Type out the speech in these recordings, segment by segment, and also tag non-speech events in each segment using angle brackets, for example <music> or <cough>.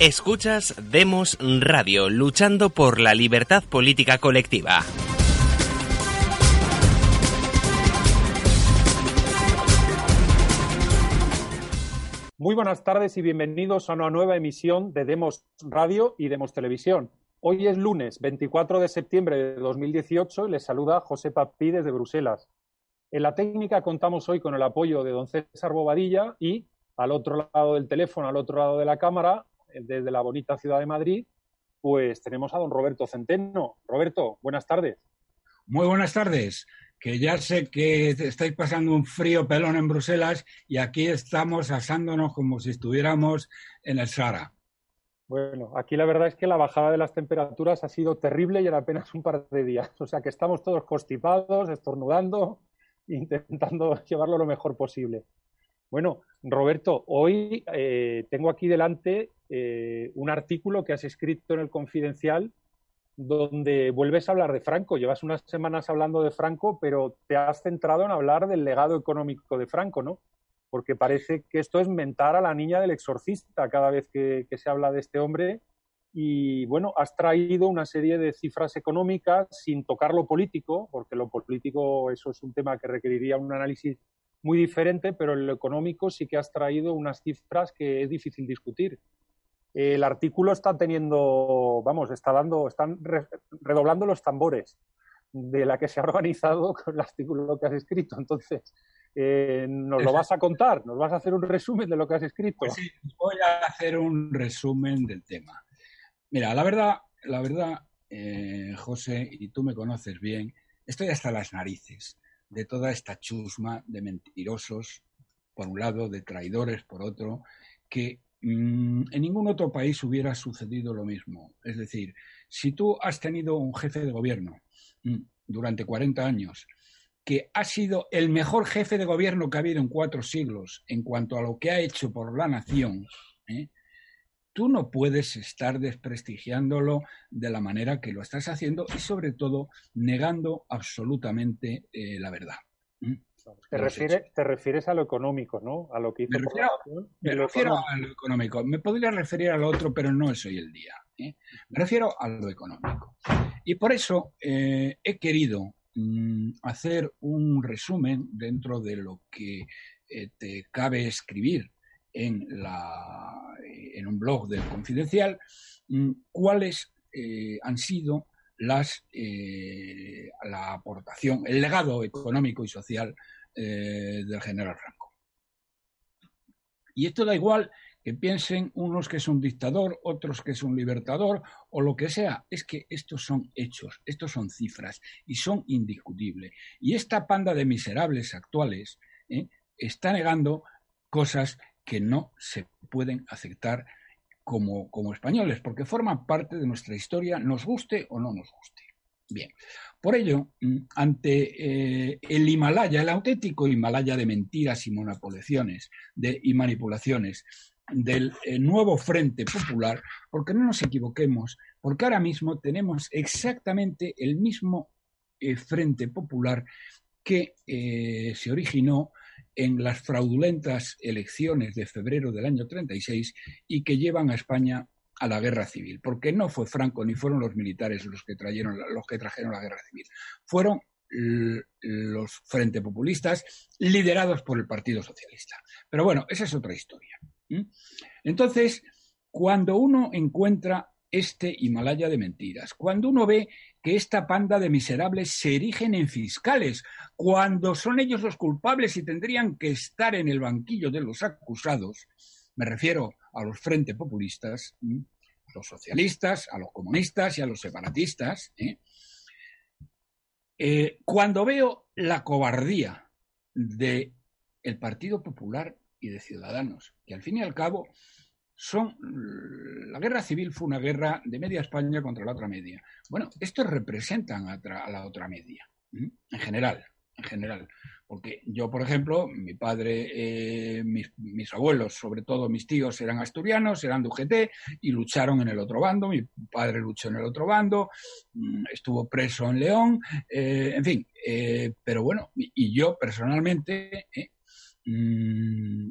Escuchas Demos Radio, luchando por la libertad política colectiva. Muy buenas tardes y bienvenidos a una nueva emisión de Demos Radio y Demos Televisión. Hoy es lunes 24 de septiembre de 2018 y les saluda José Papí desde Bruselas. En la técnica contamos hoy con el apoyo de don César Bobadilla y al otro lado del teléfono, al otro lado de la cámara, desde la bonita ciudad de Madrid, pues tenemos a don Roberto Centeno. Roberto, buenas tardes. Muy buenas tardes, que ya sé que estáis pasando un frío pelón en Bruselas y aquí estamos asándonos como si estuviéramos en el Sahara. Bueno, aquí la verdad es que la bajada de las temperaturas ha sido terrible y en apenas un par de días. O sea que estamos todos constipados, estornudando, <laughs> intentando llevarlo lo mejor posible. Bueno, Roberto, hoy eh, tengo aquí delante eh, un artículo que has escrito en el Confidencial donde vuelves a hablar de Franco. Llevas unas semanas hablando de Franco, pero te has centrado en hablar del legado económico de Franco, ¿no? Porque parece que esto es mentar a la niña del exorcista cada vez que, que se habla de este hombre. Y bueno, has traído una serie de cifras económicas sin tocar lo político, porque lo político eso es un tema que requeriría un análisis muy diferente, pero en lo económico sí que has traído unas cifras que es difícil discutir. El artículo está teniendo, vamos, está dando, están redoblando los tambores de la que se ha <laughs> organizado con el artículo que has escrito. Entonces, eh, ¿nos lo vas a contar? ¿Nos vas a hacer un resumen de lo que has escrito? Pues sí, voy a hacer un resumen del tema. Mira, la verdad, la verdad, eh, José, y tú me conoces bien, estoy hasta las narices de toda esta chusma de mentirosos, por un lado, de traidores, por otro, que en ningún otro país hubiera sucedido lo mismo. Es decir, si tú has tenido un jefe de gobierno mm, durante 40 años, que ha sido el mejor jefe de gobierno que ha habido en cuatro siglos en cuanto a lo que ha hecho por la nación, ¿eh? tú no puedes estar desprestigiándolo de la manera que lo estás haciendo y sobre todo negando absolutamente eh, la verdad. Te, te, refieres a lo económico, ¿no? A lo que me refiero, a lo económico. Me podría referir a lo otro, pero no es hoy el día. ¿eh? Me refiero a lo económico. Y por eso eh, he querido mm, hacer un resumen dentro de lo que te cabe escribir en, la, en un blog del Confidencial mm, cuáles eh, han sido las, eh, la aportación, el legado económico y social eh, del general Franco. Y esto da igual que piensen unos que es un dictador, otros que es un libertador o lo que sea. Es que estos son hechos, estos son cifras y son indiscutibles. Y esta panda de miserables actuales está negando cosas que no se pueden aceptar como, como españoles, porque forman parte de nuestra historia, nos guste o no nos guste. Bien, por ello, mm, ante eh, el Himalaya, el auténtico Himalaya de mentiras y manipulaciones, de, y manipulaciones del eh, nuevo Frente Popular, porque no nos equivoquemos, porque ahora mismo tenemos exactamente el mismo eh, Frente Popular que se originó en las fraudulentas elecciones de febrero del año 36 y que llevan a España a la guerra civil, porque no fue Franco ni fueron los militares los que trajeron, los que trajeron la guerra civil, fueron los Frente Populistas liderados por el Partido Socialista. Pero bueno, esa es otra historia. Entonces, cuando uno encuentra este Himalaya de mentiras, cuando uno ve que esta panda de miserables se erigen en fiscales, cuando son ellos los culpables y tendrían que estar en el banquillo de los acusados, me refiero a los frente populistas, a los socialistas, a los comunistas y a los separatistas, ¿eh? Eh, cuando veo la cobardía del Partido Popular y de Ciudadanos, que al fin y al cabo son la guerra civil fue una guerra de media España contra la otra media. Bueno, estos representan a, la otra media, en general, en general. Porque yo, por ejemplo, mi padre, eh, mis, abuelos, sobre todo mis tíos, eran asturianos, eran de UGT y lucharon en el otro bando. Mi padre luchó en el otro bando, mm, estuvo preso en León, eh, en fin. Eh, pero bueno, y, yo personalmente, mm,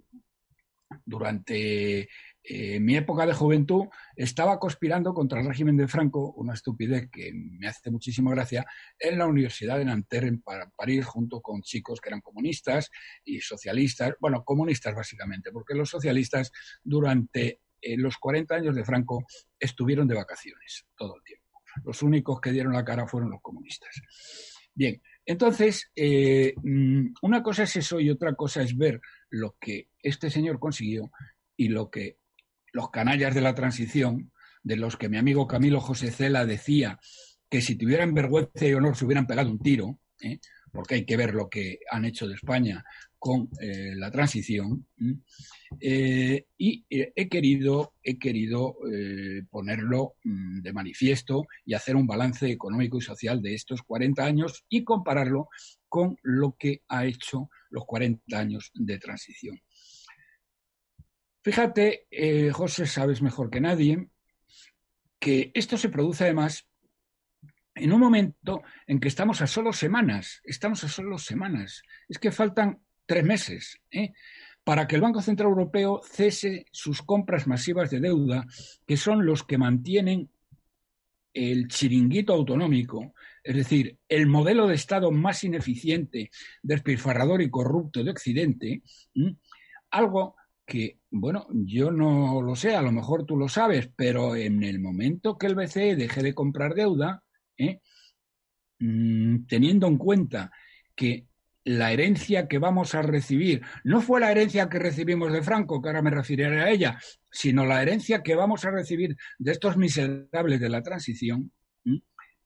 durante eh, en mi época de juventud estaba conspirando contra el régimen de Franco, una estupidez que me hace muchísima gracia, en la Universidad de Nanterre en París, junto con chicos que eran comunistas y socialistas, bueno, comunistas básicamente, porque los socialistas durante eh, los 40 años de Franco estuvieron de vacaciones todo el tiempo. Los únicos que dieron la cara fueron los comunistas. Bien, entonces, eh, mm, una cosa es eso y otra cosa es ver lo que este señor consiguió y lo que los canallas de la transición, de los que mi amigo Camilo José Cela decía que si tuvieran vergüenza y honor se hubieran pegado un tiro, ¿eh? porque hay que ver lo que han hecho de España con eh, la transición. Eh, y he querido, he querido ponerlo mm, de manifiesto y hacer un balance económico y social de estos 40 años y compararlo con lo que ha hecho los 40 años de transición. Fíjate, eh, José, sabes mejor que nadie, que esto se produce además en un momento en que estamos a solo semanas, estamos a solo semanas, es que faltan tres meses ¿eh? para que el Banco Central Europeo cese sus compras masivas de deuda, que son los que mantienen el chiringuito autonómico, es decir, el modelo de Estado más ineficiente, despilfarrador y corrupto de Occidente, algo que, bueno, yo no lo sé, a lo mejor tú lo sabes, pero en el momento que el BCE deje de comprar deuda, ¿eh? mm, teniendo en cuenta que la herencia que vamos a recibir no fue la herencia que recibimos de Franco, que ahora me referiré a ella, sino la herencia que vamos a recibir de estos miserables de la transición,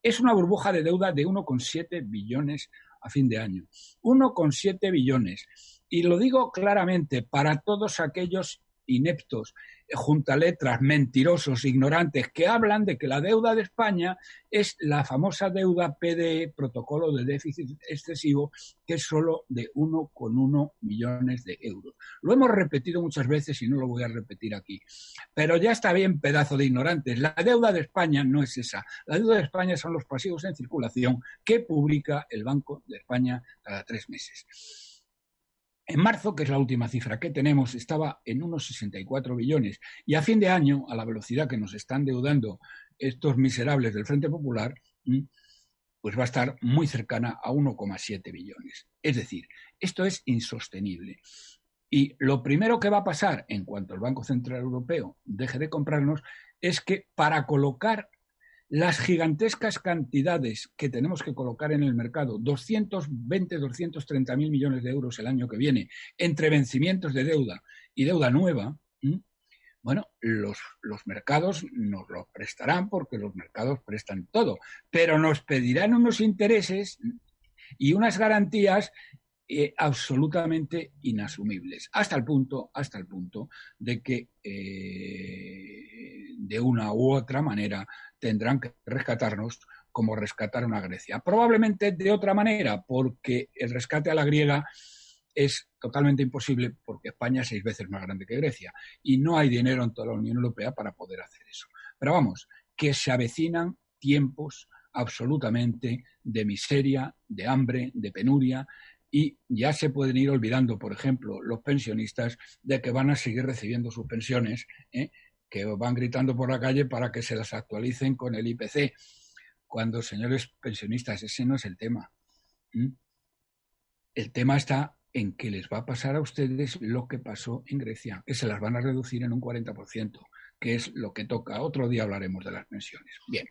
es una burbuja de deuda de 1,7 billones a fin de año. 1,7 billones. Y lo digo claramente para todos aquellos ineptos, junta letras, mentirosos, ignorantes, que hablan de que la deuda de España es la famosa deuda PDE, protocolo de déficit excesivo, que es solo de 1,1 millones de euros. Lo hemos repetido muchas veces y no lo voy a repetir aquí. Pero ya está bien, pedazo de ignorantes. La deuda de España no es esa. La deuda de España son los pasivos en circulación que publica el Banco de España cada tres meses. En marzo, que es la última cifra que tenemos, estaba en unos 64 billones y a fin de año, a la velocidad que nos están deudando estos miserables del Frente Popular, pues va a estar muy cercana a 1,7 billones. Es decir, esto es insostenible. Y lo primero que va a pasar en cuanto el Banco Central Europeo deje de comprarnos es que para colocar las gigantescas cantidades que tenemos que colocar en el mercado, 220, 230 mil millones de euros el año que viene, entre vencimientos de deuda y deuda nueva, bueno, los, los, mercados nos lo prestarán porque los mercados prestan todo, pero nos pedirán unos intereses y unas garantías eh, absolutamente inasumibles, hasta el punto, hasta el punto de que eh, de una u otra manera tendrán que rescatarnos como rescataron a Grecia. Probablemente de otra manera, porque el rescate a la griega es totalmente imposible porque España es seis veces más grande que Grecia y no hay dinero en toda la Unión Europea para poder hacer eso. Pero vamos, que se avecinan tiempos absolutamente de miseria, de hambre, de penuria y ya se pueden ir olvidando, por ejemplo, los pensionistas de que van a seguir recibiendo sus pensiones ¿eh? Que van gritando por la calle para que se las actualicen con el IPC. Cuando, señores pensionistas, ese no es el tema. El tema está en que les va a pasar a ustedes lo que pasó en Grecia, que se las van a reducir en un 40%, que es lo que toca. Otro día hablaremos de las pensiones. Bien.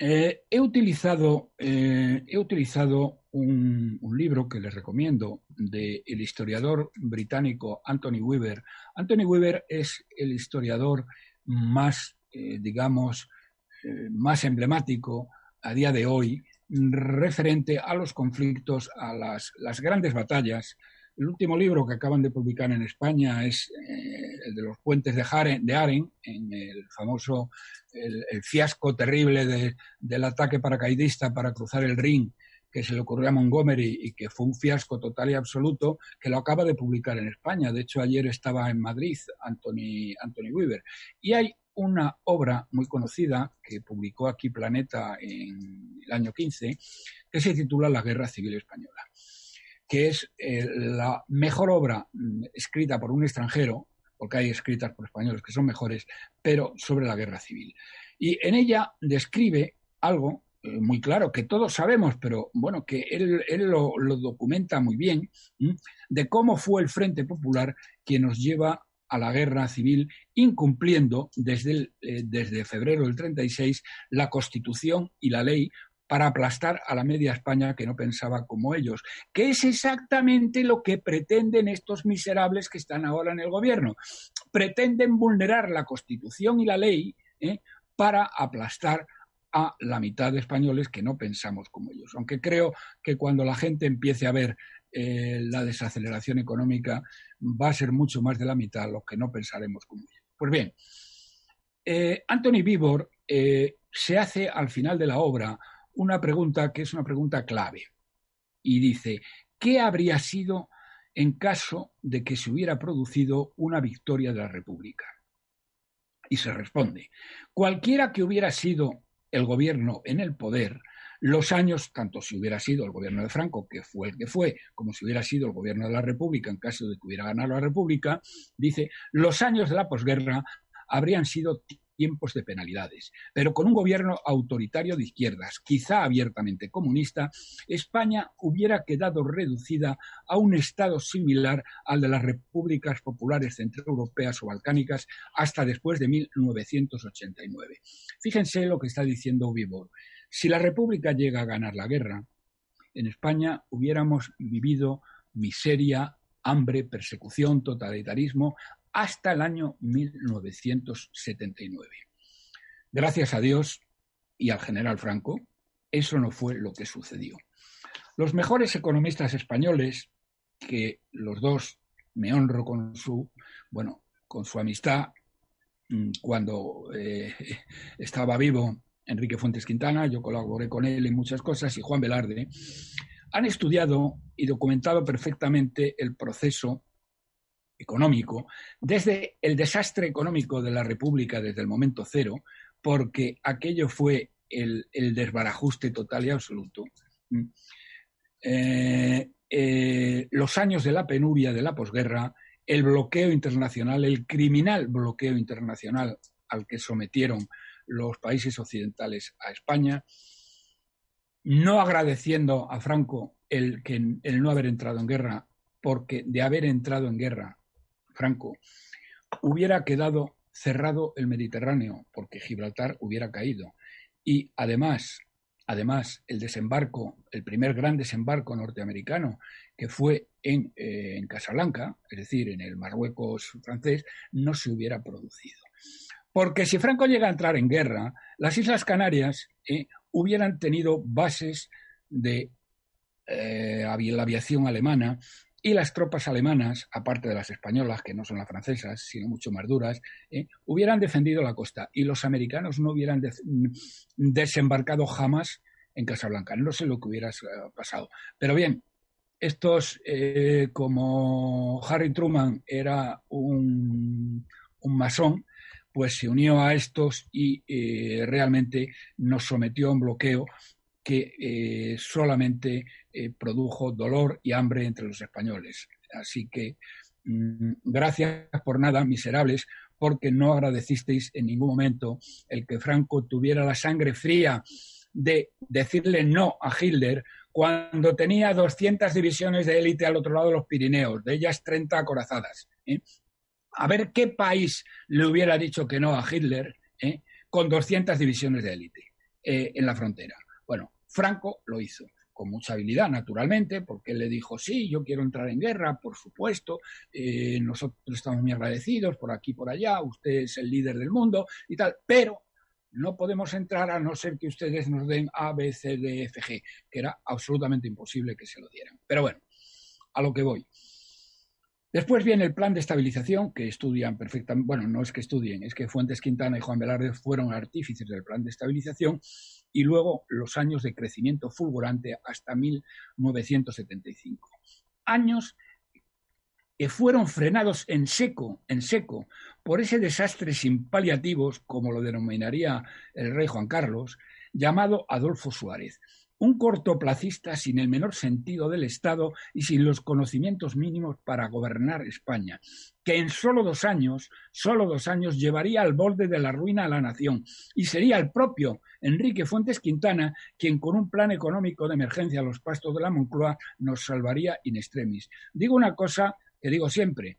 Eh, he utilizado, eh, he utilizado un, libro que les recomiendo del historiador británico Anthony Weaver. Anthony Weaver es el historiador más, eh, digamos, más emblemático a día de hoy referente a los conflictos, a las, las grandes batallas el último libro que acaban de publicar en España es eh, el de los puentes de, de Aren, en el famoso, el, fiasco terrible del ataque paracaidista para cruzar el Rin que se le ocurrió a Montgomery y que fue un fiasco total y absoluto, que lo acaba de publicar en España. De hecho, ayer estaba en Madrid Anthony, Anthony Weaver. Y hay una obra muy conocida que publicó aquí Planeta en el año 15, que se titula La Guerra Civil Española que es eh, la mejor obra mm, escrita por un extranjero porque hay escritas por españoles que son mejores, pero sobre la guerra civil. Y en ella describe algo eh, muy claro, que todos sabemos, pero bueno, que él, lo, documenta muy bien, de cómo fue el Frente Popular quien nos lleva a la guerra civil, incumpliendo desde, eh, desde febrero del 36 la Constitución y la ley para aplastar a la media España que no pensaba como ellos, que es exactamente lo que pretenden estos miserables que están ahora en el gobierno. Pretenden vulnerar la Constitución y la ley ¿eh? para aplastar a la mitad de españoles que no pensamos como ellos. Aunque creo que cuando la gente empiece a ver eh, la desaceleración económica va a ser mucho más de la mitad los que no pensaremos como ellos. Pues bien, eh, Anthony Bibor eh, se hace al final de la obra una pregunta que es una pregunta clave y dice, ¿qué habría sido en caso de que se hubiera producido una victoria de la República? Y se responde, cualquiera que hubiera sido el gobierno en el poder, los años, tanto si hubiera sido el gobierno de Franco, que fue el que fue, como si hubiera sido el gobierno de la República, en caso de que hubiera ganado la República, dice, los años de la posguerra habrían sido tiempos de penalidades. Pero con un gobierno autoritario de izquierdas, quizá abiertamente comunista, España hubiera quedado reducida a un estado similar al de las repúblicas populares centroeuropeas o balcánicas hasta después de 1989. Fíjense lo que está diciendo Vivor. Si la República llega a ganar la guerra, en España hubiéramos vivido miseria, hambre, persecución, totalitarismo, hasta el año 1979. Gracias a Dios y al general Franco, eso no fue lo que sucedió. Los mejores economistas españoles, que los dos me honro con su, bueno, con su amistad mm, cuando eh, <laughs> estaba vivo Enrique Fuentes Quintana, yo colaboré con él en muchas cosas, y Juan Velarde, han estudiado y documentado perfectamente el proceso económico desde el desastre económico de la República desde el momento cero, porque aquello fue el, desbarajuste total y absoluto. Eh, eh, los años de la penuria de la posguerra, el bloqueo internacional, el criminal bloqueo internacional al que sometieron los países occidentales a España, no agradeciendo a Franco el, que, el no haber entrado en guerra, porque de haber entrado en guerra Franco, hubiera quedado cerrado el Mediterráneo, porque Gibraltar hubiera caído. Y además, además, el desembarco, el primer gran desembarco norteamericano, que fue en, eh, en Casablanca, es decir, en el Marruecos francés, no se hubiera producido. Porque si Franco llega a entrar en guerra, las Islas Canarias eh, hubieran tenido bases de eh, la aviación alemana y las tropas alemanas, aparte de las españolas, que no son las francesas, sino mucho más duras, eh, hubieran defendido la costa y los americanos no hubieran desembarcado jamás en Casablanca. No sé lo que hubiera pasado. Pero bien, estos, como Harry Truman era un, un masón, pues se unió a estos y eh, realmente nos sometió a un bloqueo que eh, solamente eh, produjo dolor y hambre entre los españoles. Así que mm, gracias por nada, miserables, porque no agradecisteis en ningún momento el que Franco tuviera la sangre fría de decirle no a Hitler cuando tenía 200 divisiones de élite al otro lado de los Pirineos, de ellas 30 acorazadas a ver qué país le hubiera dicho que no a Hitler ¿eh? con 200 divisiones de élite eh, en la frontera. Franco lo hizo con mucha habilidad, naturalmente, porque él le dijo, sí, yo quiero entrar en guerra, por supuesto, eh, nosotros estamos muy agradecidos por aquí, por allá, usted es el líder del mundo y tal, pero no podemos entrar a no ser que ustedes nos den A, B, C, D, F, G, que era absolutamente imposible que se lo dieran. Pero bueno, a lo que voy. Después viene el plan de estabilización, que estudian perfectamente, bueno, no es que estudien, es que Fuentes Quintana y Juan Velarde fueron artífices del plan de estabilización, y luego los años de crecimiento fulgurante hasta 1975. Años que fueron frenados en seco, en seco, por ese desastre sin paliativos, como lo denominaría el rey Juan Carlos, llamado Adolfo Suárez. Un cortoplacista sin el menor sentido del Estado y sin los conocimientos mínimos para gobernar España, que en solo dos años, solo dos años llevaría al borde de la ruina a la nación y sería el propio Enrique Fuentes Quintana quien con un plan económico de emergencia a los pastos de la Moncloa nos salvaría in extremis. Digo una cosa que digo siempre,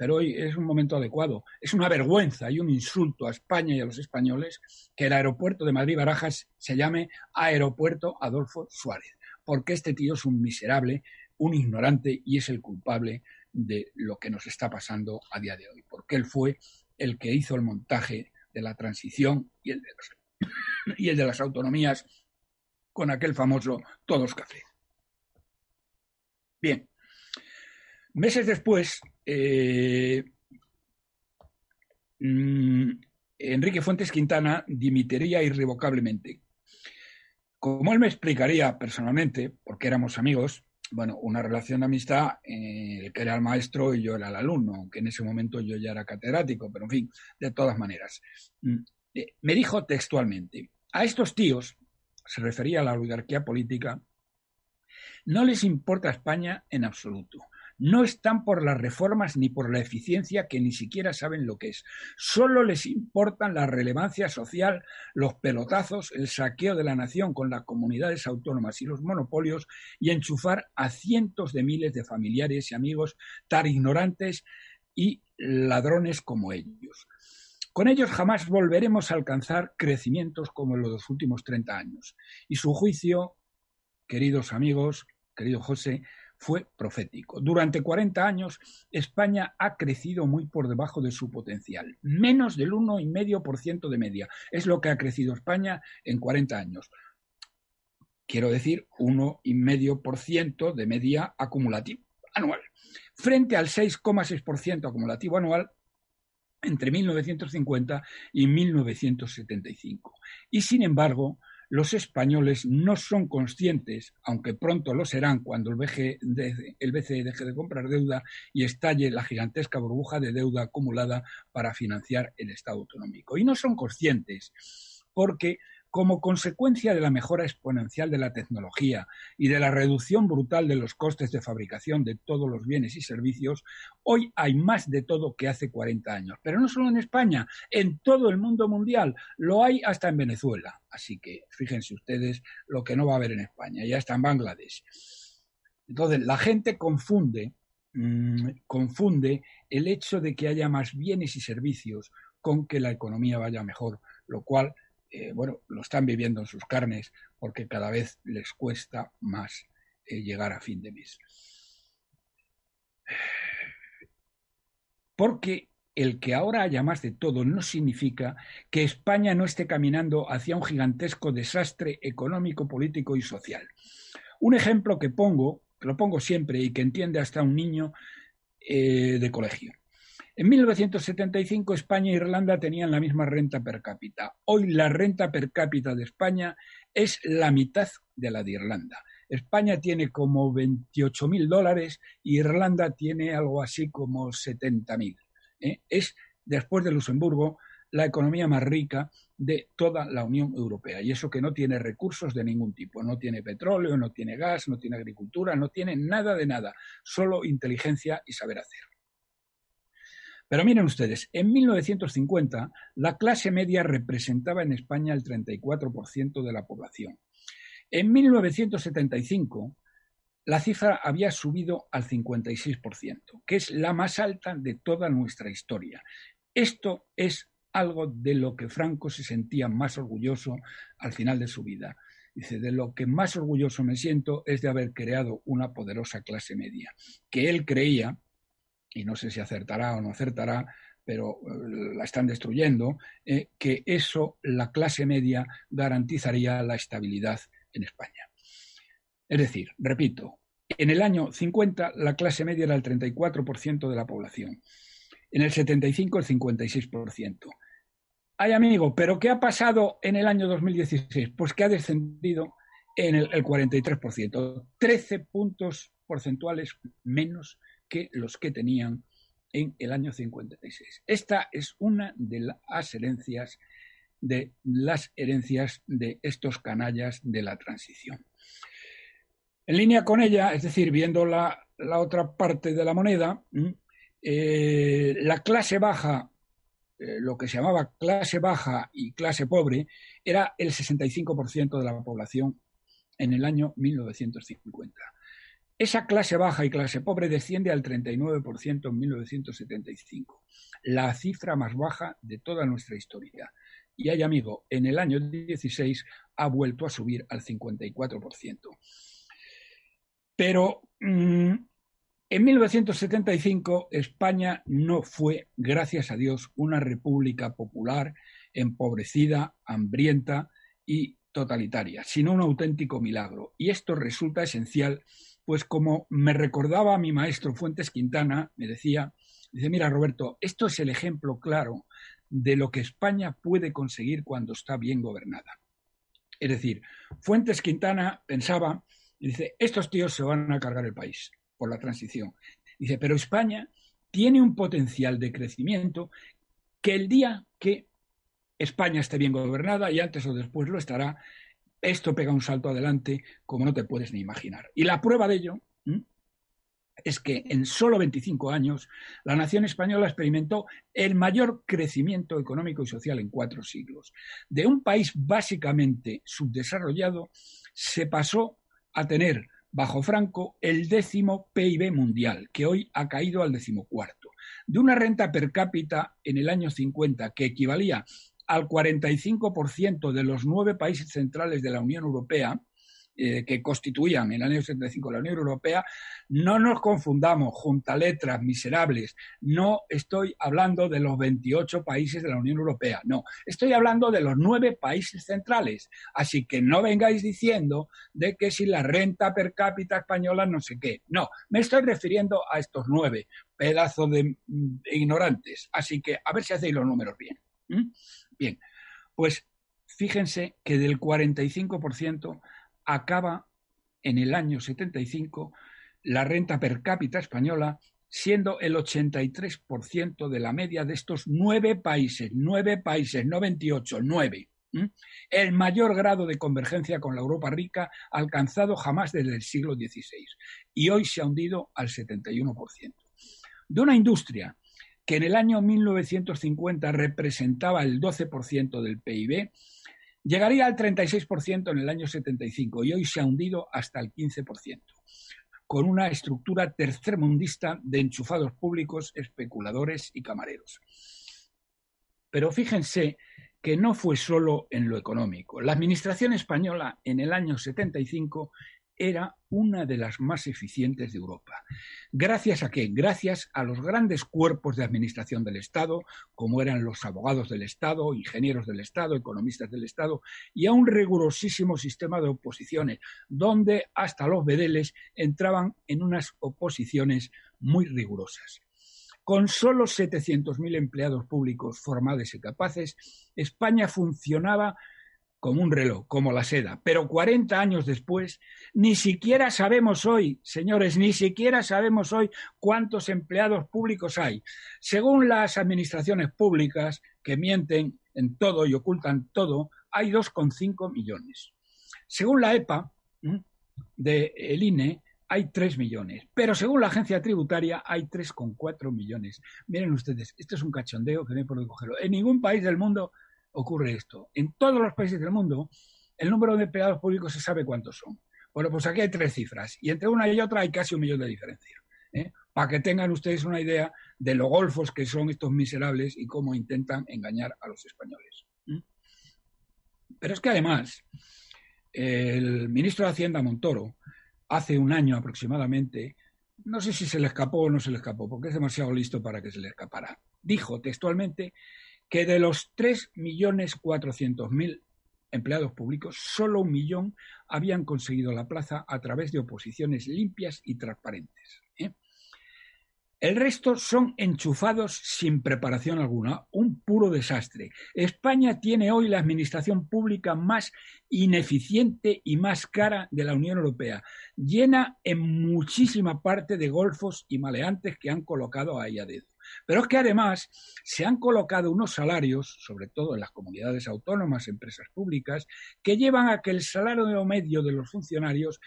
pero hoy es un momento adecuado. Es una vergüenza y un insulto a España y a los españoles que el aeropuerto de Madrid-Barajas se llame Aeropuerto Adolfo Suárez, porque este tío es un miserable, un ignorante y es el culpable de lo que nos está pasando a día de hoy, porque él fue el que hizo el montaje de la transición y el de, y el de las autonomías con aquel famoso Todos Café. Bien, Meses después, eh, mm, Enrique Fuentes Quintana dimitiría irrevocablemente. Como él me explicaría personalmente, porque éramos amigos, bueno, una relación de amistad, eh, que era el maestro y yo era el alumno, aunque en ese momento yo ya era catedrático, pero en fin, de todas maneras. Mm, eh, me dijo textualmente, a estos tíos, se refería a la oligarquía política, no les importa España en absoluto. No están por las reformas ni por la eficiencia que ni siquiera saben lo que es. Solo les importan la relevancia social, los pelotazos, el saqueo de la nación con las comunidades autónomas y los monopolios y enchufar a cientos de miles de familiares y amigos tan ignorantes y ladrones como ellos. Con ellos jamás volveremos a alcanzar crecimientos como en los últimos 30 años. Y su juicio, queridos amigos, querido José, fue profético. Durante 40 años, España ha crecido muy por debajo de su potencial, menos del 1,5% de media. Es lo que ha crecido España en 40 años. Quiero decir, 1,5% de media acumulativa anual, frente al 6,6% acumulativo anual entre 1950 y 1975. Y sin embargo, los españoles no son conscientes, aunque pronto lo serán cuando el BCE, deje de comprar deuda y estalle la gigantesca burbuja de deuda acumulada para financiar el Estado autonómico. Y no son conscientes porque como consecuencia de la mejora exponencial de la tecnología y de la reducción brutal de los costes de fabricación de todos los bienes y servicios, hoy hay más de todo que hace 40 años. Pero no solo en España, en todo el mundo mundial. Lo hay hasta en Venezuela. Así que fíjense ustedes lo que no va a haber en España, ya está en Bangladesh. Entonces, la gente confunde, mm, confunde el hecho de que haya más bienes y servicios con que la economía vaya mejor, lo cual eh, bueno, lo están viviendo en sus carnes porque cada vez les cuesta más eh, llegar a fin de mes. Porque el que ahora haya más de todo no significa que España no esté caminando hacia un gigantesco desastre económico, político y social. Un ejemplo que pongo, que lo pongo siempre y que entiende hasta un niño eh, de colegio. En 1975 España e Irlanda tenían la misma renta per cápita. Hoy la renta per cápita de España es la mitad de la de Irlanda. España tiene como 28 mil dólares y Irlanda tiene algo así como 70 mil. ¿eh? Es, después de Luxemburgo, la economía más rica de toda la Unión Europea. Y eso que no tiene recursos de ningún tipo. No tiene petróleo, no tiene gas, no tiene agricultura, no tiene nada de nada. Solo inteligencia y saber hacer. Pero miren ustedes, en 1950 la clase media representaba en España el 34% de la población. En 1975 la cifra había subido al 56%, que es la más alta de toda nuestra historia. Esto es algo de lo que Franco se sentía más orgulloso al final de su vida. Dice, de lo que más orgulloso me siento es de haber creado una poderosa clase media, que él creía y no sé si acertará o no acertará, pero eh, la están destruyendo, eh, que eso la clase media garantizaría la estabilidad en España. Es decir, repito, en el año 50 la clase media era el 34% de la población, en el 75 el 56%. Ay amigo, pero ¿qué ha pasado en el año 2016? Pues que ha descendido en el, el 43%, 13 puntos porcentuales menos que los que tenían en el año 56. Esta es una de las herencias de las herencias de estos canallas de la transición. En línea con ella, es decir, viendo la, otra parte de la moneda, eh, la clase baja, eh, lo que se llamaba clase baja y clase pobre, era el 65% de la población en el año 1950. Esa clase baja y clase pobre desciende al 39% en 1975, la cifra más baja de toda nuestra historia. Y hay amigo, en el año 16 ha vuelto a subir al 54%. Pero mm, en 1975 España no fue, gracias a Dios, una república popular, empobrecida, hambrienta y totalitaria, sino un auténtico milagro. Y esto resulta esencial pues como me recordaba mi maestro Fuentes Quintana, me decía, dice, mira Roberto, esto es el ejemplo claro de lo que España puede conseguir cuando está bien gobernada. Es decir, Fuentes Quintana pensaba, dice, estos tíos se van a cargar el país por la transición. Dice, pero España tiene un potencial de crecimiento que el día que España esté bien gobernada, y antes o después lo estará, esto pega un salto adelante como no te puedes ni imaginar. Y la prueba de ello es que en solo 25 años la nación española experimentó el mayor crecimiento económico y social en cuatro siglos. De un país básicamente subdesarrollado se pasó a tener bajo Franco el décimo PIB mundial, que hoy ha caído al decimocuarto. De una renta per cápita en el año 50 que equivalía al 45% de los nueve países centrales de la Unión Europea, eh, que constituían en el año 75 la Unión Europea, no nos confundamos, junta letras, miserables. No estoy hablando de los 28 países de la Unión Europea, no. Estoy hablando de los nueve países centrales. Así que no vengáis diciendo de que si la renta per cápita española no sé qué. No, me estoy refiriendo a estos nueve pedazos de mm, ignorantes. Así que a ver si hacéis los números bien. Bien, pues fíjense que del 45% acaba en el año 75 la renta per cápita española siendo el 83% de la media de estos nueve países, nueve países, no 28, nueve. El mayor grado de convergencia con la Europa rica alcanzado jamás desde el siglo XVI y hoy se ha hundido al 71%. De una industria que en el año 1950 representaba el 12% del PIB, llegaría al 36% en el año 75 y hoy se ha hundido hasta el 15%, con una estructura tercermundista de enchufados públicos, especuladores y camareros. Pero fíjense que no fue solo en lo económico. La Administración española en el año 75 era una de las más eficientes de Europa. ¿Gracias a qué? Gracias a los grandes cuerpos de administración del Estado, como eran los abogados del Estado, ingenieros del Estado, economistas del Estado, y a un rigurosísimo sistema de oposiciones, donde hasta los bedeles entraban en unas oposiciones muy rigurosas. Con solo 700.000 empleados públicos formados y capaces, España funcionaba como un reloj, como la seda. Pero 40 años después, ni siquiera sabemos hoy, señores, ni siquiera sabemos hoy cuántos empleados públicos hay. Según las administraciones públicas, que mienten en todo y ocultan todo, hay 2,5 millones. Según la EPA del el INE, hay 3 millones, pero según la agencia tributaria hay 3,4 millones. Miren ustedes, esto es un cachondeo que no hay por dónde cogerlo. En ningún país del mundo ocurre esto. En todos los países del mundo, el número de empleados públicos se sabe cuántos son. Bueno, pues aquí hay tres cifras y entre una y otra hay casi un millón de diferencia. ¿eh? Para que tengan ustedes una idea de lo golfos que son estos miserables y cómo intentan engañar a los españoles. Pero es que además, el ministro de Hacienda Montoro, hace un año aproximadamente, no sé si se le escapó o no se le escapó, porque es demasiado listo para que se le escapara, dijo textualmente que de los 3.400.000 empleados públicos, solo un millón habían conseguido la plaza a través de oposiciones limpias y transparentes. ¿eh? El resto son enchufados sin preparación alguna, un puro desastre. España tiene hoy la administración pública más ineficiente y más cara de la Unión Europea, llena en muchísima parte de golfos y maleantes que han colocado a dedo. Pero es que además se han colocado unos salarios, sobre todo en las comunidades autónomas, empresas públicas, que llevan a que el salario medio de los funcionarios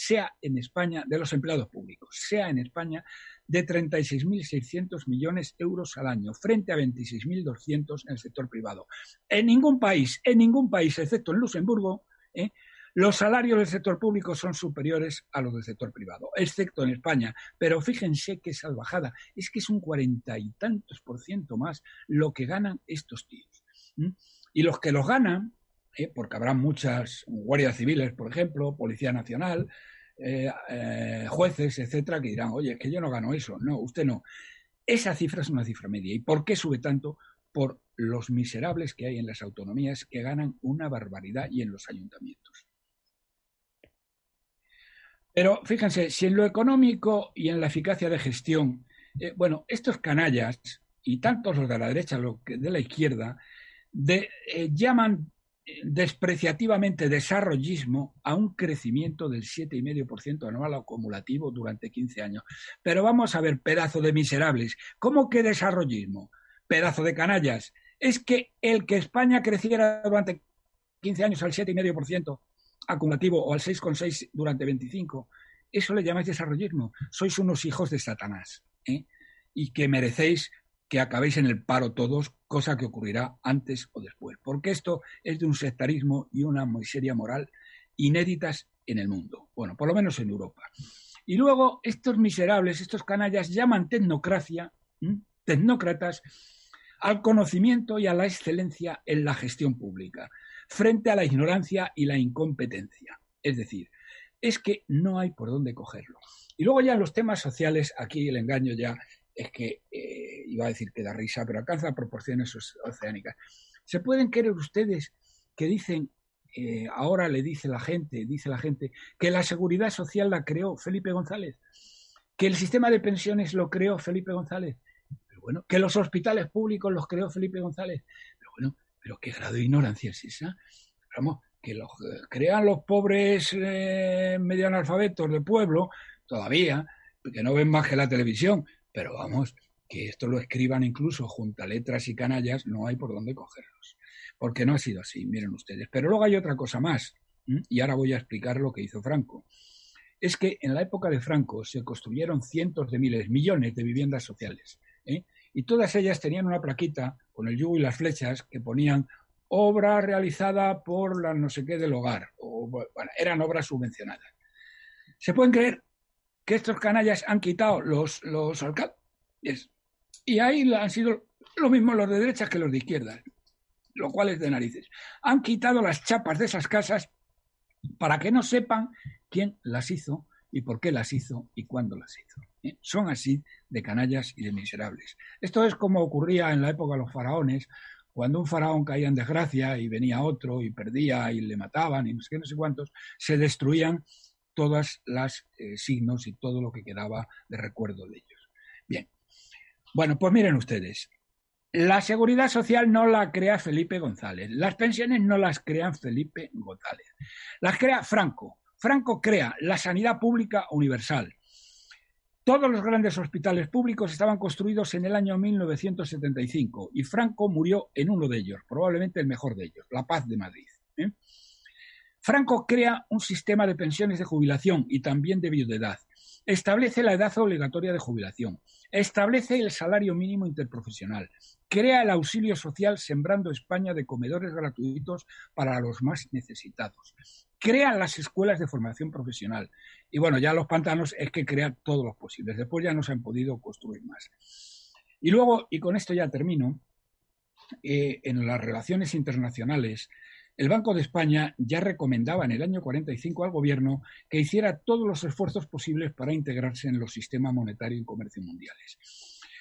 sea en España, de los empleados públicos, sea en España de 36.600 millones de euros al año, frente a 26.200 en el sector privado. En ningún país, en ningún país, excepto en Luxemburgo, ¿eh? Los salarios del sector público son superiores a los del sector privado, excepto en España. Pero fíjense qué salvajada, es que es un cuarenta y tantos por ciento más lo que ganan estos tíos. Y los que los ganan, ¿eh? porque habrá muchas guardias civiles, por ejemplo, Policía Nacional, eh, eh, jueces, etcétera, que dirán, oye, es que yo no gano eso. No, usted no. Esa cifra es una cifra media. ¿Y por qué sube tanto? Por los miserables que hay en las autonomías que ganan una barbaridad y en los ayuntamientos. Pero fíjense, si en lo económico y en la eficacia de gestión, bueno, estos canallas, y tantos los de la derecha, los de la izquierda, de, llaman despreciativamente desarrollismo a un crecimiento del 7,5% anual acumulativo durante 15 años. Pero vamos a ver, pedazo de miserables, ¿cómo que desarrollismo? Pedazo de canallas. Es que el que España creciera durante 15 años al 7,5% acumulativo o al 6,6% durante 25, eso le llamáis desarrollismo. Sois unos hijos de Satanás. ¿eh? Y que merecéis que acabéis en el paro todos, cosa que ocurrirá antes o después, porque esto es de un sectarismo y una miseria moral inéditas en el mundo, bueno, por lo menos en Europa. Y luego estos miserables, estos canallas llaman tecnocracia, tecnócratas, al conocimiento y a la excelencia en la gestión pública, frente a la ignorancia y la incompetencia. Es decir, es que no hay por dónde cogerlo. Y luego ya en los temas sociales, aquí el engaño ya es que, eh, iba a decir que da risa, pero alcanza proporciones oceánicas. ¿Se pueden creer ustedes que dicen, eh, ahora le dice la gente, dice la gente, que la seguridad social la creó Felipe González? ¿Que el sistema de pensiones lo creó Felipe González? Pero bueno, que los hospitales públicos los creó Felipe González. Pero bueno, pero qué grado de ignorancia es esa. Vamos, que los eh, crean los pobres medio analfabetos del pueblo, todavía, que no ven más que la televisión, pero vamos, que esto lo escriban incluso junto a letras y canallas, no hay por dónde cogerlos. Porque no ha sido así, miren ustedes. Pero luego hay otra cosa más, y ahora voy a explicar lo que hizo Franco. Es que en la época de Franco se construyeron cientos de miles, millones de viviendas sociales. ¿eh? Y todas ellas tenían una plaquita con el yugo y las flechas que ponían obra realizada por la no sé qué del hogar. O, bueno, eran obras subvencionadas. ¿Se pueden creer que estos canallas han quitado los, los alcaldes. Y ahí han sido lo mismo los de derecha que los de izquierda, lo cual es de narices. Han quitado las chapas de esas casas para que no sepan quién las hizo y por qué las hizo y cuándo las hizo. ¿Eh? Son así de canallas y de miserables. Esto es como ocurría en la época de los faraones, cuando un faraón caía en desgracia y venía otro y perdía y le mataban y no sé qué, no sé cuántos, se destruían todas las eh, signos y todo lo que quedaba de recuerdo de ellos. Bien. Bueno, pues miren ustedes. La seguridad social no la crea Felipe González. Las pensiones no las crea Felipe González. Las crea Franco. Franco crea la sanidad pública universal. Todos los grandes hospitales públicos estaban construidos en el año 1975 y Franco murió en uno de ellos, probablemente el mejor de ellos, La Paz de Madrid. ¿eh? Franco crea un sistema de pensiones de jubilación y también de viudedad. Establece la edad obligatoria de jubilación. Establece el salario mínimo interprofesional. Crea el auxilio social sembrando España de comedores gratuitos para los más necesitados. Crea las escuelas de formación profesional. Y bueno, ya los pantanos es que crea todos los posibles. Después ya no se han podido construir más. Y luego, y con esto ya termino, eh, en las relaciones internacionales, el Banco de España ya recomendaba en el año 45 al Gobierno que hiciera todos los esfuerzos posibles para integrarse en los sistemas monetario y comercio mundiales.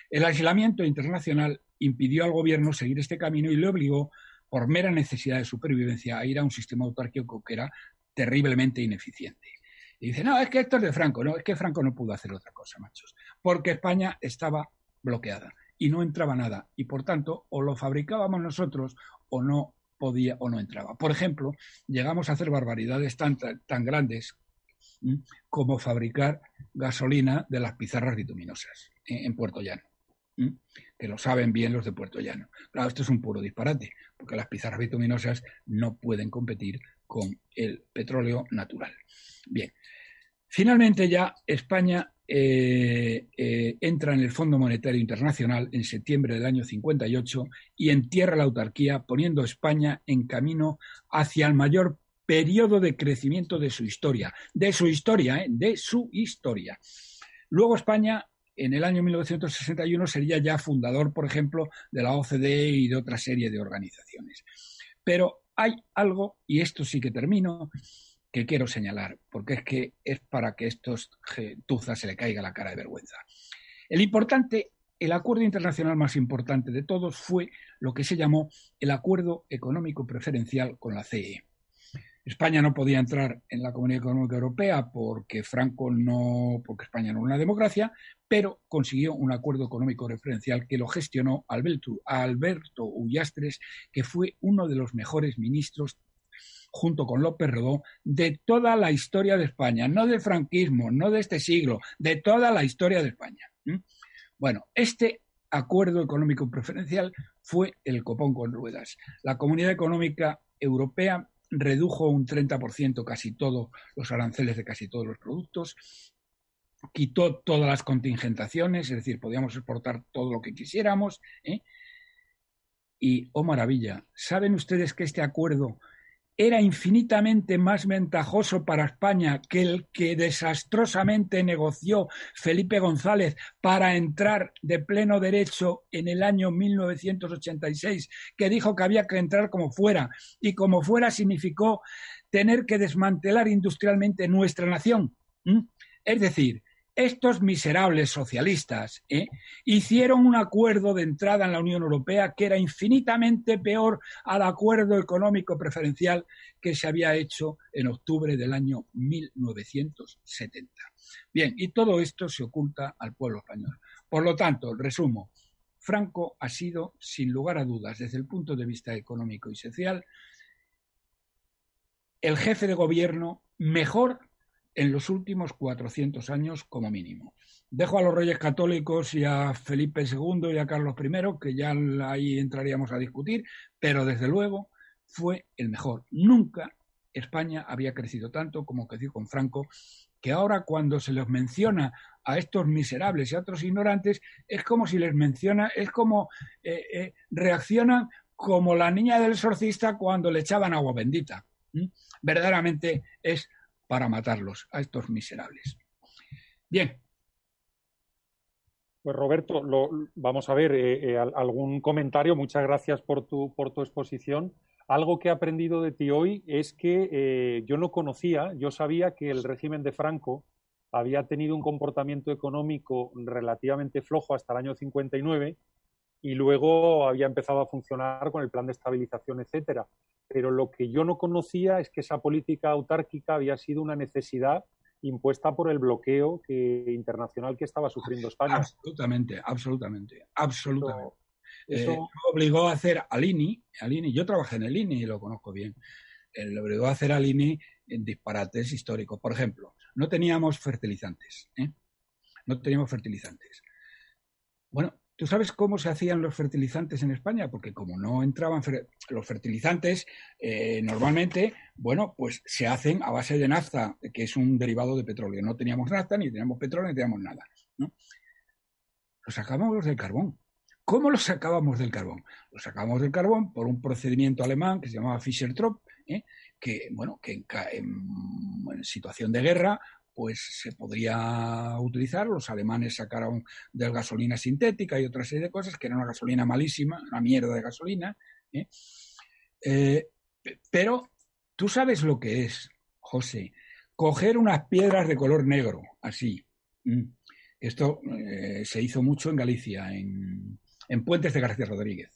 El aislamiento internacional impidió al Gobierno seguir este camino y le obligó, por mera necesidad de supervivencia, a ir a un sistema autárquico que era terriblemente ineficiente. Y dice, no, es que esto es de Franco. No, es que Franco no pudo hacer otra cosa, machos. Porque España estaba bloqueada y no entraba nada. Y por tanto, o lo fabricábamos nosotros o no podía o no entraba. Por ejemplo, llegamos a hacer barbaridades tan, tan grandes como fabricar gasolina de las pizarras bituminosas en Puerto Llano que lo saben bien los de Puerto Llano. Claro, esto es un puro disparate, porque las pizarras bituminosas no pueden competir con el petróleo natural. Bien, finalmente ya España eh, eh, entra en el Fondo Monetario Internacional en septiembre del año 58 y entierra la autarquía, poniendo a España en camino hacia el mayor periodo de crecimiento de su historia, de su historia, ¿eh? de su historia. Luego España en el año 1961 sería ya fundador, por ejemplo, de la OCDE y de otra serie de organizaciones. Pero hay algo, y esto sí que termino, que quiero señalar, porque es que es para que estos tuzas se le caiga la cara de vergüenza. El importante, el acuerdo internacional más importante de todos fue lo que se llamó el Acuerdo Económico Preferencial con la CE. España no podía entrar en la Comunidad Económica Europea porque Franco no, porque España no era una democracia, pero consiguió un acuerdo económico referencial que lo gestionó Alberto, Ullastres, que fue uno de los mejores ministros junto con López Rodó, de toda la historia de España, no del franquismo, no de este siglo, de toda la historia de España. Bueno, este acuerdo económico preferencial fue el copón con ruedas. La Comunidad Económica Europea redujo un 30% casi todos los aranceles de casi todos los productos, quitó todas las contingentaciones, es decir, podíamos exportar todo lo que quisiéramos. ¿eh? Y, oh maravilla, ¿saben ustedes que este acuerdo era infinitamente más ventajoso para España que el que desastrosamente negoció Felipe González para entrar de pleno derecho en el año 1986, que dijo que había que entrar como fuera, y como fuera significó tener que desmantelar industrialmente nuestra nación. Es decir, estos miserables socialistas ¿eh? hicieron un acuerdo de entrada en la Unión Europea que era infinitamente peor al acuerdo económico preferencial que se había hecho en octubre del año 1970. Bien, y todo esto se oculta al pueblo español. Por lo tanto, resumo, Franco ha sido, sin lugar a dudas, desde el punto de vista económico y social, el jefe de gobierno mejor en los últimos 400 años como mínimo. Dejo a los reyes católicos y a Felipe II y a Carlos I, que ya ahí entraríamos a discutir, pero desde luego fue el mejor. Nunca España había crecido tanto como creció con Franco, que ahora cuando se les menciona a estos miserables y a otros ignorantes, es como si les menciona, es como eh, eh, reaccionan como la niña del exorcista cuando le echaban agua bendita. Verdaderamente es para matarlos a estos miserables. Bien. Pues Roberto, lo, vamos a ver eh, eh, algún comentario. Muchas gracias por tu, por tu exposición. Algo que he aprendido de ti hoy es que eh, yo no conocía, yo sabía que el régimen de Franco había tenido un comportamiento económico relativamente flojo hasta el año 59 y luego había empezado a funcionar con el plan de estabilización, etcétera pero lo que yo no conocía es que esa política autárquica había sido una necesidad impuesta por el bloqueo internacional que estaba sufriendo España. Absolutamente, absolutamente, absolutamente. Eso, eh, obligó a hacer al INI, al INI, yo trabajé en el INI y lo conozco bien, eh, obligó a hacer al INI en disparates históricos. Por ejemplo, no teníamos fertilizantes, ¿eh? no teníamos fertilizantes. Bueno, ¿Tú sabes cómo se hacían los fertilizantes en España? Porque como no entraban los fertilizantes, eh, normalmente, bueno, pues se hacen a base de nafta, que es un derivado de petróleo. No teníamos nafta, ni teníamos petróleo, ni teníamos nada. ¿no? Los sacábamos del carbón. ¿Cómo los sacábamos del carbón? Los sacábamos del carbón por un procedimiento alemán que se llamaba Fischer-Tropsch, ¿eh? que, bueno, que en situación de guerra pues se podría utilizar. Los alemanes sacaron de gasolina sintética y otra serie de cosas, que era una gasolina malísima, una mierda de gasolina. ¿eh? Eh, pero tú sabes lo que es, José, coger unas piedras de color negro, así. Esto eh, se hizo mucho en Galicia, en, en Puentes de García Rodríguez.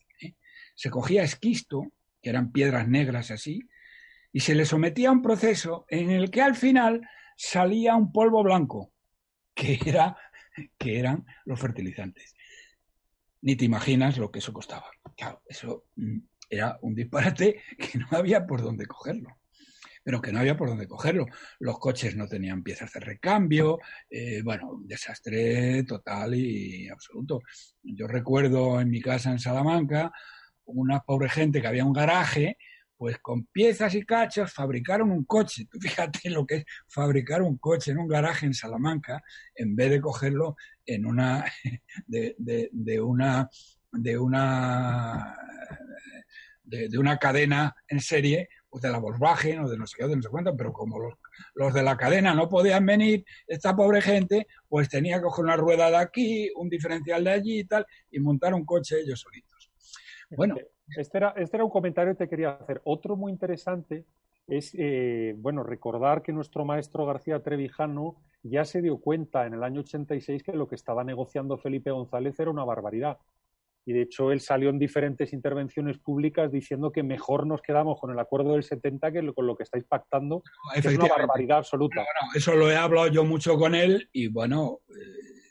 Se cogía esquisto, que eran piedras negras así, y se le sometía a un proceso en el que al final salía un polvo blanco, que, era, que eran los fertilizantes. Ni te imaginas lo que eso costaba. Claro, eso mm, era un disparate que no había por dónde cogerlo pero que no había por dónde cogerlo. Los coches no tenían piezas de recambio, eh, bueno, un desastre total y absoluto. Yo recuerdo en mi casa en Salamanca, una pobre gente que había un garaje, pues con piezas y cachos fabricaron un coche. <laughs> Tú fíjate lo que es fabricar un coche en un garaje en Salamanca en vez de cogerlo en una <laughs> de, de una de una de, una cadena en serie pues de la Volkswagen o de no sé qué, de no sé cuánto, pero como los, los, de la cadena no podían venir, esta pobre gente, pues tenía que coger una rueda de aquí, un diferencial de allí y tal, y montar un coche ellos solitos. Bueno. Este, era, este era un comentario que te quería hacer. Otro muy interesante es, eh, bueno, recordar que nuestro maestro García Trevijano ya se dio cuenta en el año 86 que lo que estaba negociando Felipe González era una barbaridad y de hecho él salió en diferentes intervenciones públicas diciendo que mejor nos quedamos con el acuerdo del 70 que con lo que estáis pactando, es una barbaridad absoluta. eso lo he hablado yo mucho con él y bueno, eh,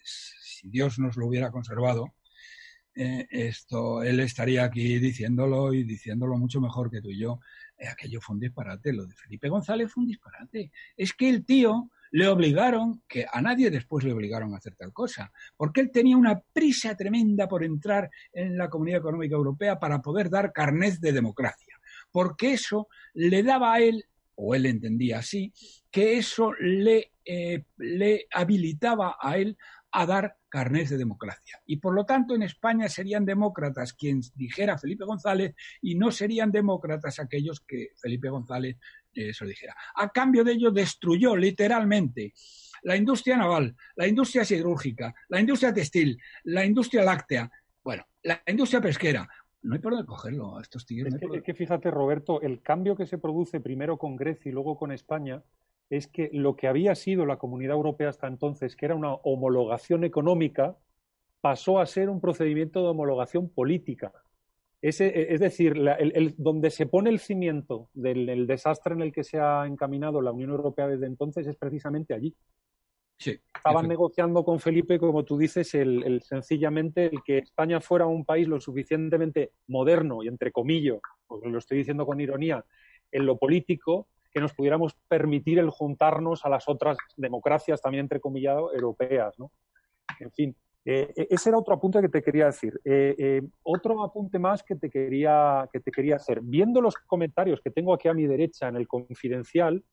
si Dios nos lo hubiera conservado, eh, esto él estaría aquí diciéndolo y diciéndolo mucho mejor que tú y yo. Eh, aquello fue un disparate, lo de Felipe González fue un disparate. Es que el tío le obligaron, que a nadie después le obligaron a hacer tal cosa, porque él tenía una prisa tremenda por entrar en la Comunidad Económica Europea para poder dar carnet de democracia, porque eso le daba a él, o él entendía así, que eso le, eh, le habilitaba a él a dar carnet de democracia. Y por lo tanto en España serían demócratas quien dijera Felipe González y no serían demócratas aquellos que Felipe González eso dijera. A cambio de ello, destruyó literalmente la industria naval, la industria siderúrgica, la industria textil, la industria láctea, bueno, la industria pesquera. No hay por dónde cogerlo a estos tíos. Es, que, fíjate, Roberto, el cambio que se produce primero con Grecia y luego con España es que lo que había sido la comunidad europea hasta entonces, que era una homologación económica, pasó a ser un procedimiento de homologación política. E, es decir, el, donde se pone el cimiento del desastre en el que se ha encaminado la Unión Europea desde entonces es precisamente allí. Sí, Estaban negociando con Felipe, como tú dices, el, sencillamente el que España fuera un país lo suficientemente moderno y entre comillas, porque lo estoy diciendo con ironía, en lo político, que nos pudiéramos permitir el juntarnos a las otras democracias, también entre comillas, europeas. ¿no? En fin, eh, e-, ese era otro apunte que te quería decir. Eh, eh, otro apunte más que te, quería, que te quería hacer. Viendo los comentarios que tengo aquí a mi derecha en el confidencial,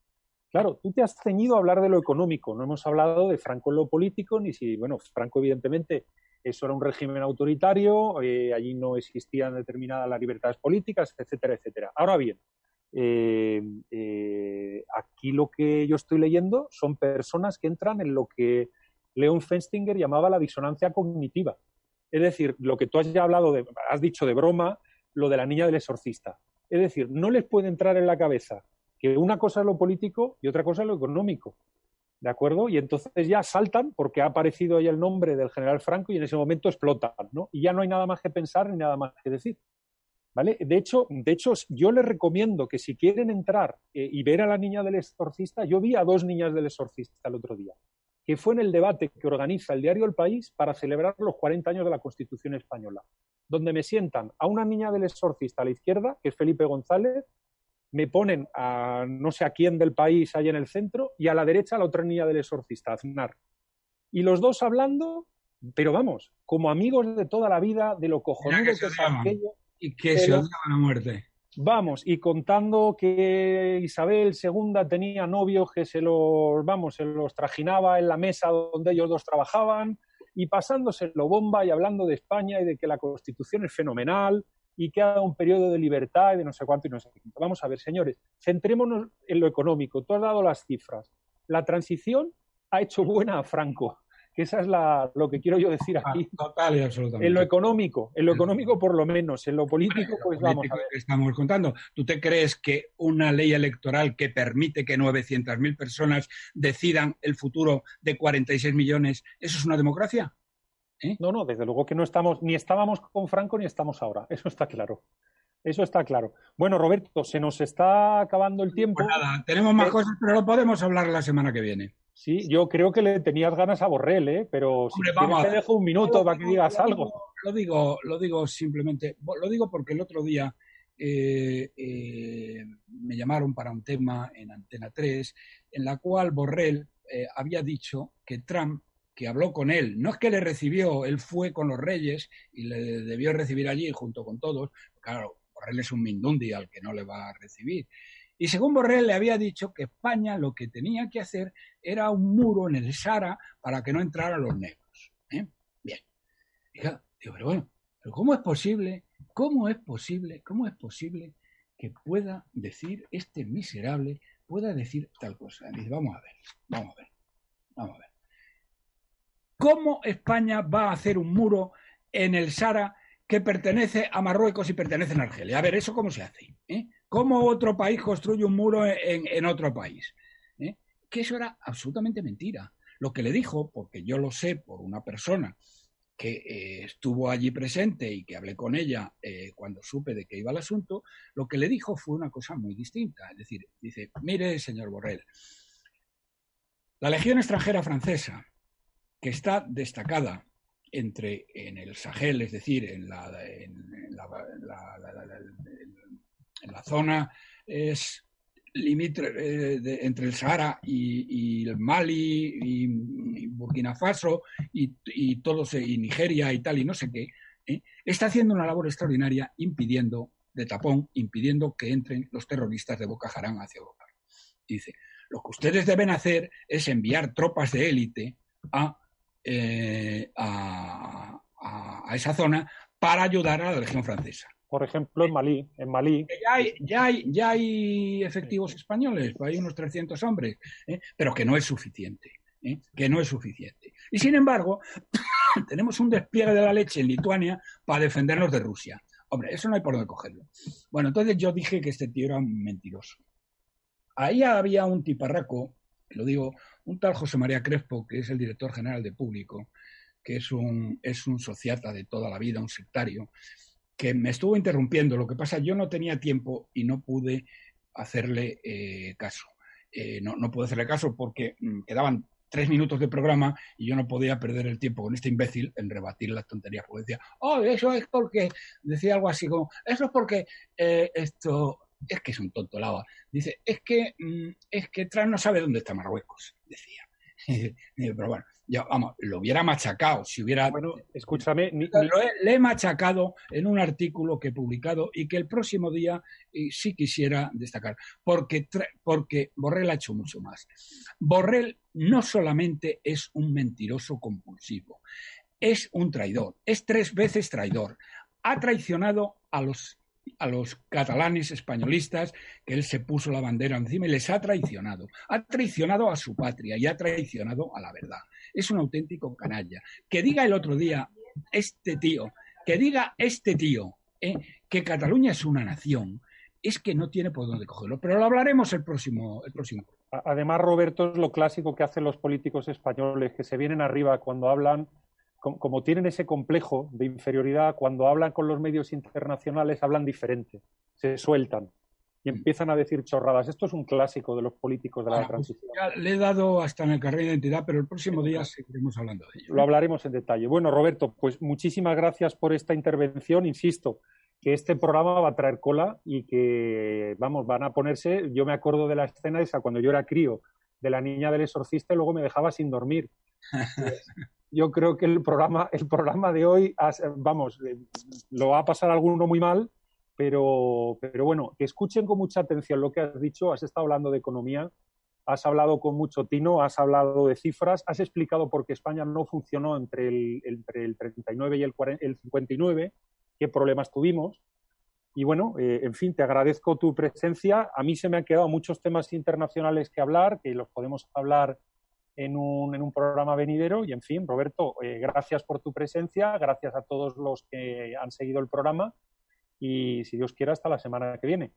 claro, tú te has ceñido a hablar de lo económico. No hemos hablado de Franco en lo político, ni si, bueno, Franco evidentemente eso era un régimen autoritario, allí no existían determinadas las libertades políticas, etcétera, etcétera. Ahora bien, aquí lo que yo estoy leyendo son personas que entran en lo que Leon Fenstinger llamaba la disonancia cognitiva. Es decir, lo que tú has ya hablado, de, has dicho de broma, lo de la niña del exorcista. Es decir, no les puede entrar en la cabeza que una cosa es lo político y otra cosa es lo económico. ¿De acuerdo? Y entonces ya saltan porque ha aparecido ahí el nombre del general Franco y en ese momento explotan, ¿no? Y ya no hay nada más que pensar ni nada más que decir. ¿Vale? De hecho, de hecho yo les recomiendo que si quieren entrar eh, y ver a la niña del exorcista, yo vi a dos niñas del exorcista el otro día que fue en el debate que organiza el diario El País para celebrar los 40 años de la Constitución española, donde me sientan a una niña del exorcista a la izquierda, que es Felipe González, me ponen a no sé a quién del país ahí en el centro y a la derecha a la otra niña del exorcista, Aznar. Y los dos hablando, pero vamos, como amigos de toda la vida, de lo cojonudo que, es aquello. Y que se odiaban a muerte. Vamos, y contando que Isabel II tenía novios que se los, vamos, se los trajinaba en la mesa donde ellos dos trabajaban, y pasándoselo bomba y hablando de España y de que la Constitución es fenomenal y que haga un periodo de libertad y de no sé cuánto y no sé cuánto. Vamos a ver, señores, centrémonos en lo económico. Tú has dado las cifras. La transición ha hecho buena a Franco esa es la, lo que quiero yo decir ah, aquí. Total y absolutamente. En lo económico, en lo económico por lo menos, en lo político, pues vamos a ver. estamos contando. ¿Tú te crees que una ley electoral que permite que 900.000 personas decidan el futuro de 46 millones, eso es una democracia? ¿Eh? No, no, desde luego que no estamos, ni estábamos con Franco ni estamos ahora, eso está claro. Eso está claro. Bueno, Roberto, se nos está acabando el tiempo. Pues nada, tenemos más eh, cosas, pero lo podemos hablar la semana que viene. Sí, yo creo que le tenías ganas a Borrell, ¿eh? pero si te dejo un minuto para que digas algo. Lo digo, lo digo simplemente, lo digo porque el otro día eh, eh, me llamaron para un tema en Antena 3, en la cual Borrell eh, había dicho que Trump, que habló con él, no es que le recibió, él fue con los reyes y le debió recibir allí junto con todos, claro, Borrell es un mindundi al que no le va a recibir. Y según Borrell le había dicho que España lo que tenía que hacer era un muro en el Sahara para que no entraran los negros. Bien. Digo, pero bueno, ¿pero ¿cómo es posible ¿Cómo es posible, cómo es posible que pueda decir este miserable, pueda decir tal cosa? Dice, vamos a ver, vamos a ver, vamos a ver. ¿Cómo España va a hacer un muro en el Sara que pertenece a Marruecos y pertenece a Argelia? A ver, ¿eso cómo se hace? ¿Eh? ¿Cómo otro país construye un muro en, otro país? ¿Eh? Que eso era absolutamente mentira. Lo que le dijo, porque yo lo sé por una persona que eh, estuvo allí presente y que hablé con ella cuando supe de qué iba el asunto, lo que le dijo fue una cosa muy distinta. Es decir, dice, mire, señor Borrell, la Legión extranjera francesa, que está destacada entre en el Sahel, es decir, en la, en la zona es limítrofe eh, entre el Sahara y, el Mali y, Burkina Faso y, todos y Nigeria y tal y no sé qué, ¿eh? está haciendo una labor extraordinaria impidiendo de tapón, impidiendo que entren los terroristas de Boko Haram hacia Europa. Dice, lo que ustedes deben hacer es enviar tropas de élite a, eh, a, a esa zona para ayudar a la legión francesa por ejemplo, en Malí. En Malí. Ya hay, ya hay, ya hay efectivos españoles, hay unos 300 hombres, ¿eh? pero que no es suficiente. ¿eh? Que no es suficiente. Y sin embargo, <coughs> tenemos un despliegue de la leche en Lituania para defendernos de Rusia. Hombre, eso no hay por dónde cogerlo. Bueno, entonces yo dije que este tío era un mentiroso. Ahí había un tiparraco, lo digo, un tal José María Crespo, que es el director general de Público, que es un, es un sociata de toda la vida, un sectario, que me estuvo interrumpiendo. Lo que pasa, yo no tenía tiempo y no pude hacerle eh, caso. Eh, no, no pude hacerle caso porque mm, quedaban tres minutos de programa y yo no podía perder el tiempo con este imbécil en rebatir las tonterías. Porque decía, oh, eso es porque, decía algo así como, eso es porque eh, esto, es que es un tonto lava. Dice, es que, mm, es que Trump no sabe dónde está Marruecos, decía. <laughs> Pero bueno, ya, vamos, lo hubiera machacado, si hubiera... Bueno, escúchame... le he machacado en un artículo que he publicado y que el próximo día sí quisiera destacar, porque, porque Borrell ha hecho mucho más. Borrell no solamente es un mentiroso compulsivo, es un traidor, es tres veces traidor. Ha traicionado a los a los catalanes españolistas que él se puso la bandera encima y les ha traicionado. Ha traicionado a su patria y ha traicionado a la verdad. Es un auténtico canalla. Que diga el otro día este tío, que diga este tío eh, que Cataluña es una nación, es que no tiene por dónde cogerlo. Pero lo hablaremos el próximo. El próximo. Además, Roberto, es lo clásico que hacen los políticos españoles, que se vienen arriba cuando hablan como tienen ese complejo de inferioridad, cuando hablan con los medios internacionales hablan diferente, se sueltan y mm. empiezan a decir chorradas. Esto es un clásico de los políticos de la pues transición. le he dado hasta en el carril de identidad, pero el próximo día seguiremos hablando de ello. Lo hablaremos en detalle. Bueno, Roberto, pues muchísimas gracias por esta intervención. Insisto, que este programa va a traer cola y que, vamos, van a ponerse. Yo me acuerdo de la escena esa cuando yo era crío, de la niña del exorcista y luego me dejaba sin dormir. <laughs> yo creo que el programa, el programa de hoy, vamos, eh, lo va a pasar alguno muy mal, pero, pero bueno, que escuchen con mucha atención lo que has dicho. Has estado hablando de economía, has hablado con mucho tino, has hablado de cifras, has explicado por qué España no funcionó entre el, entre el 39 y el, el 59, qué problemas tuvimos. Y bueno, eh, en fin, te agradezco tu presencia. A mí se me han quedado muchos temas internacionales que hablar, que los podemos hablar en un, en un programa venidero. Y en fin, Roberto, eh, gracias por tu presencia, gracias a todos los que han seguido el programa y si Dios quiera, hasta la semana que viene.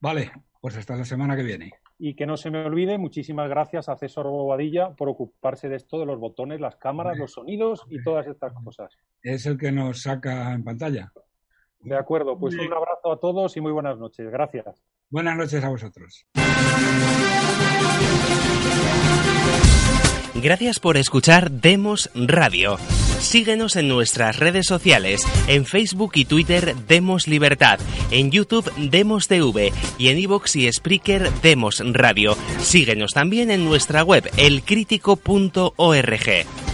Vale, pues hasta la semana que viene. Y que no se me olvide, muchísimas gracias a César Bobadilla por ocuparse de esto, de los botones, las cámaras, los sonidos y todas estas cosas. Es el que nos saca en pantalla. De acuerdo, pues un abrazo a todos y muy buenas noches. Gracias. Buenas noches a vosotros. Gracias por escuchar Demos Radio. Síguenos en nuestras redes sociales, en Facebook y Twitter Demos Libertad, en YouTube Demos TV y en iVoox y Spreaker Demos Radio. Síguenos también en nuestra web elcrítico.org.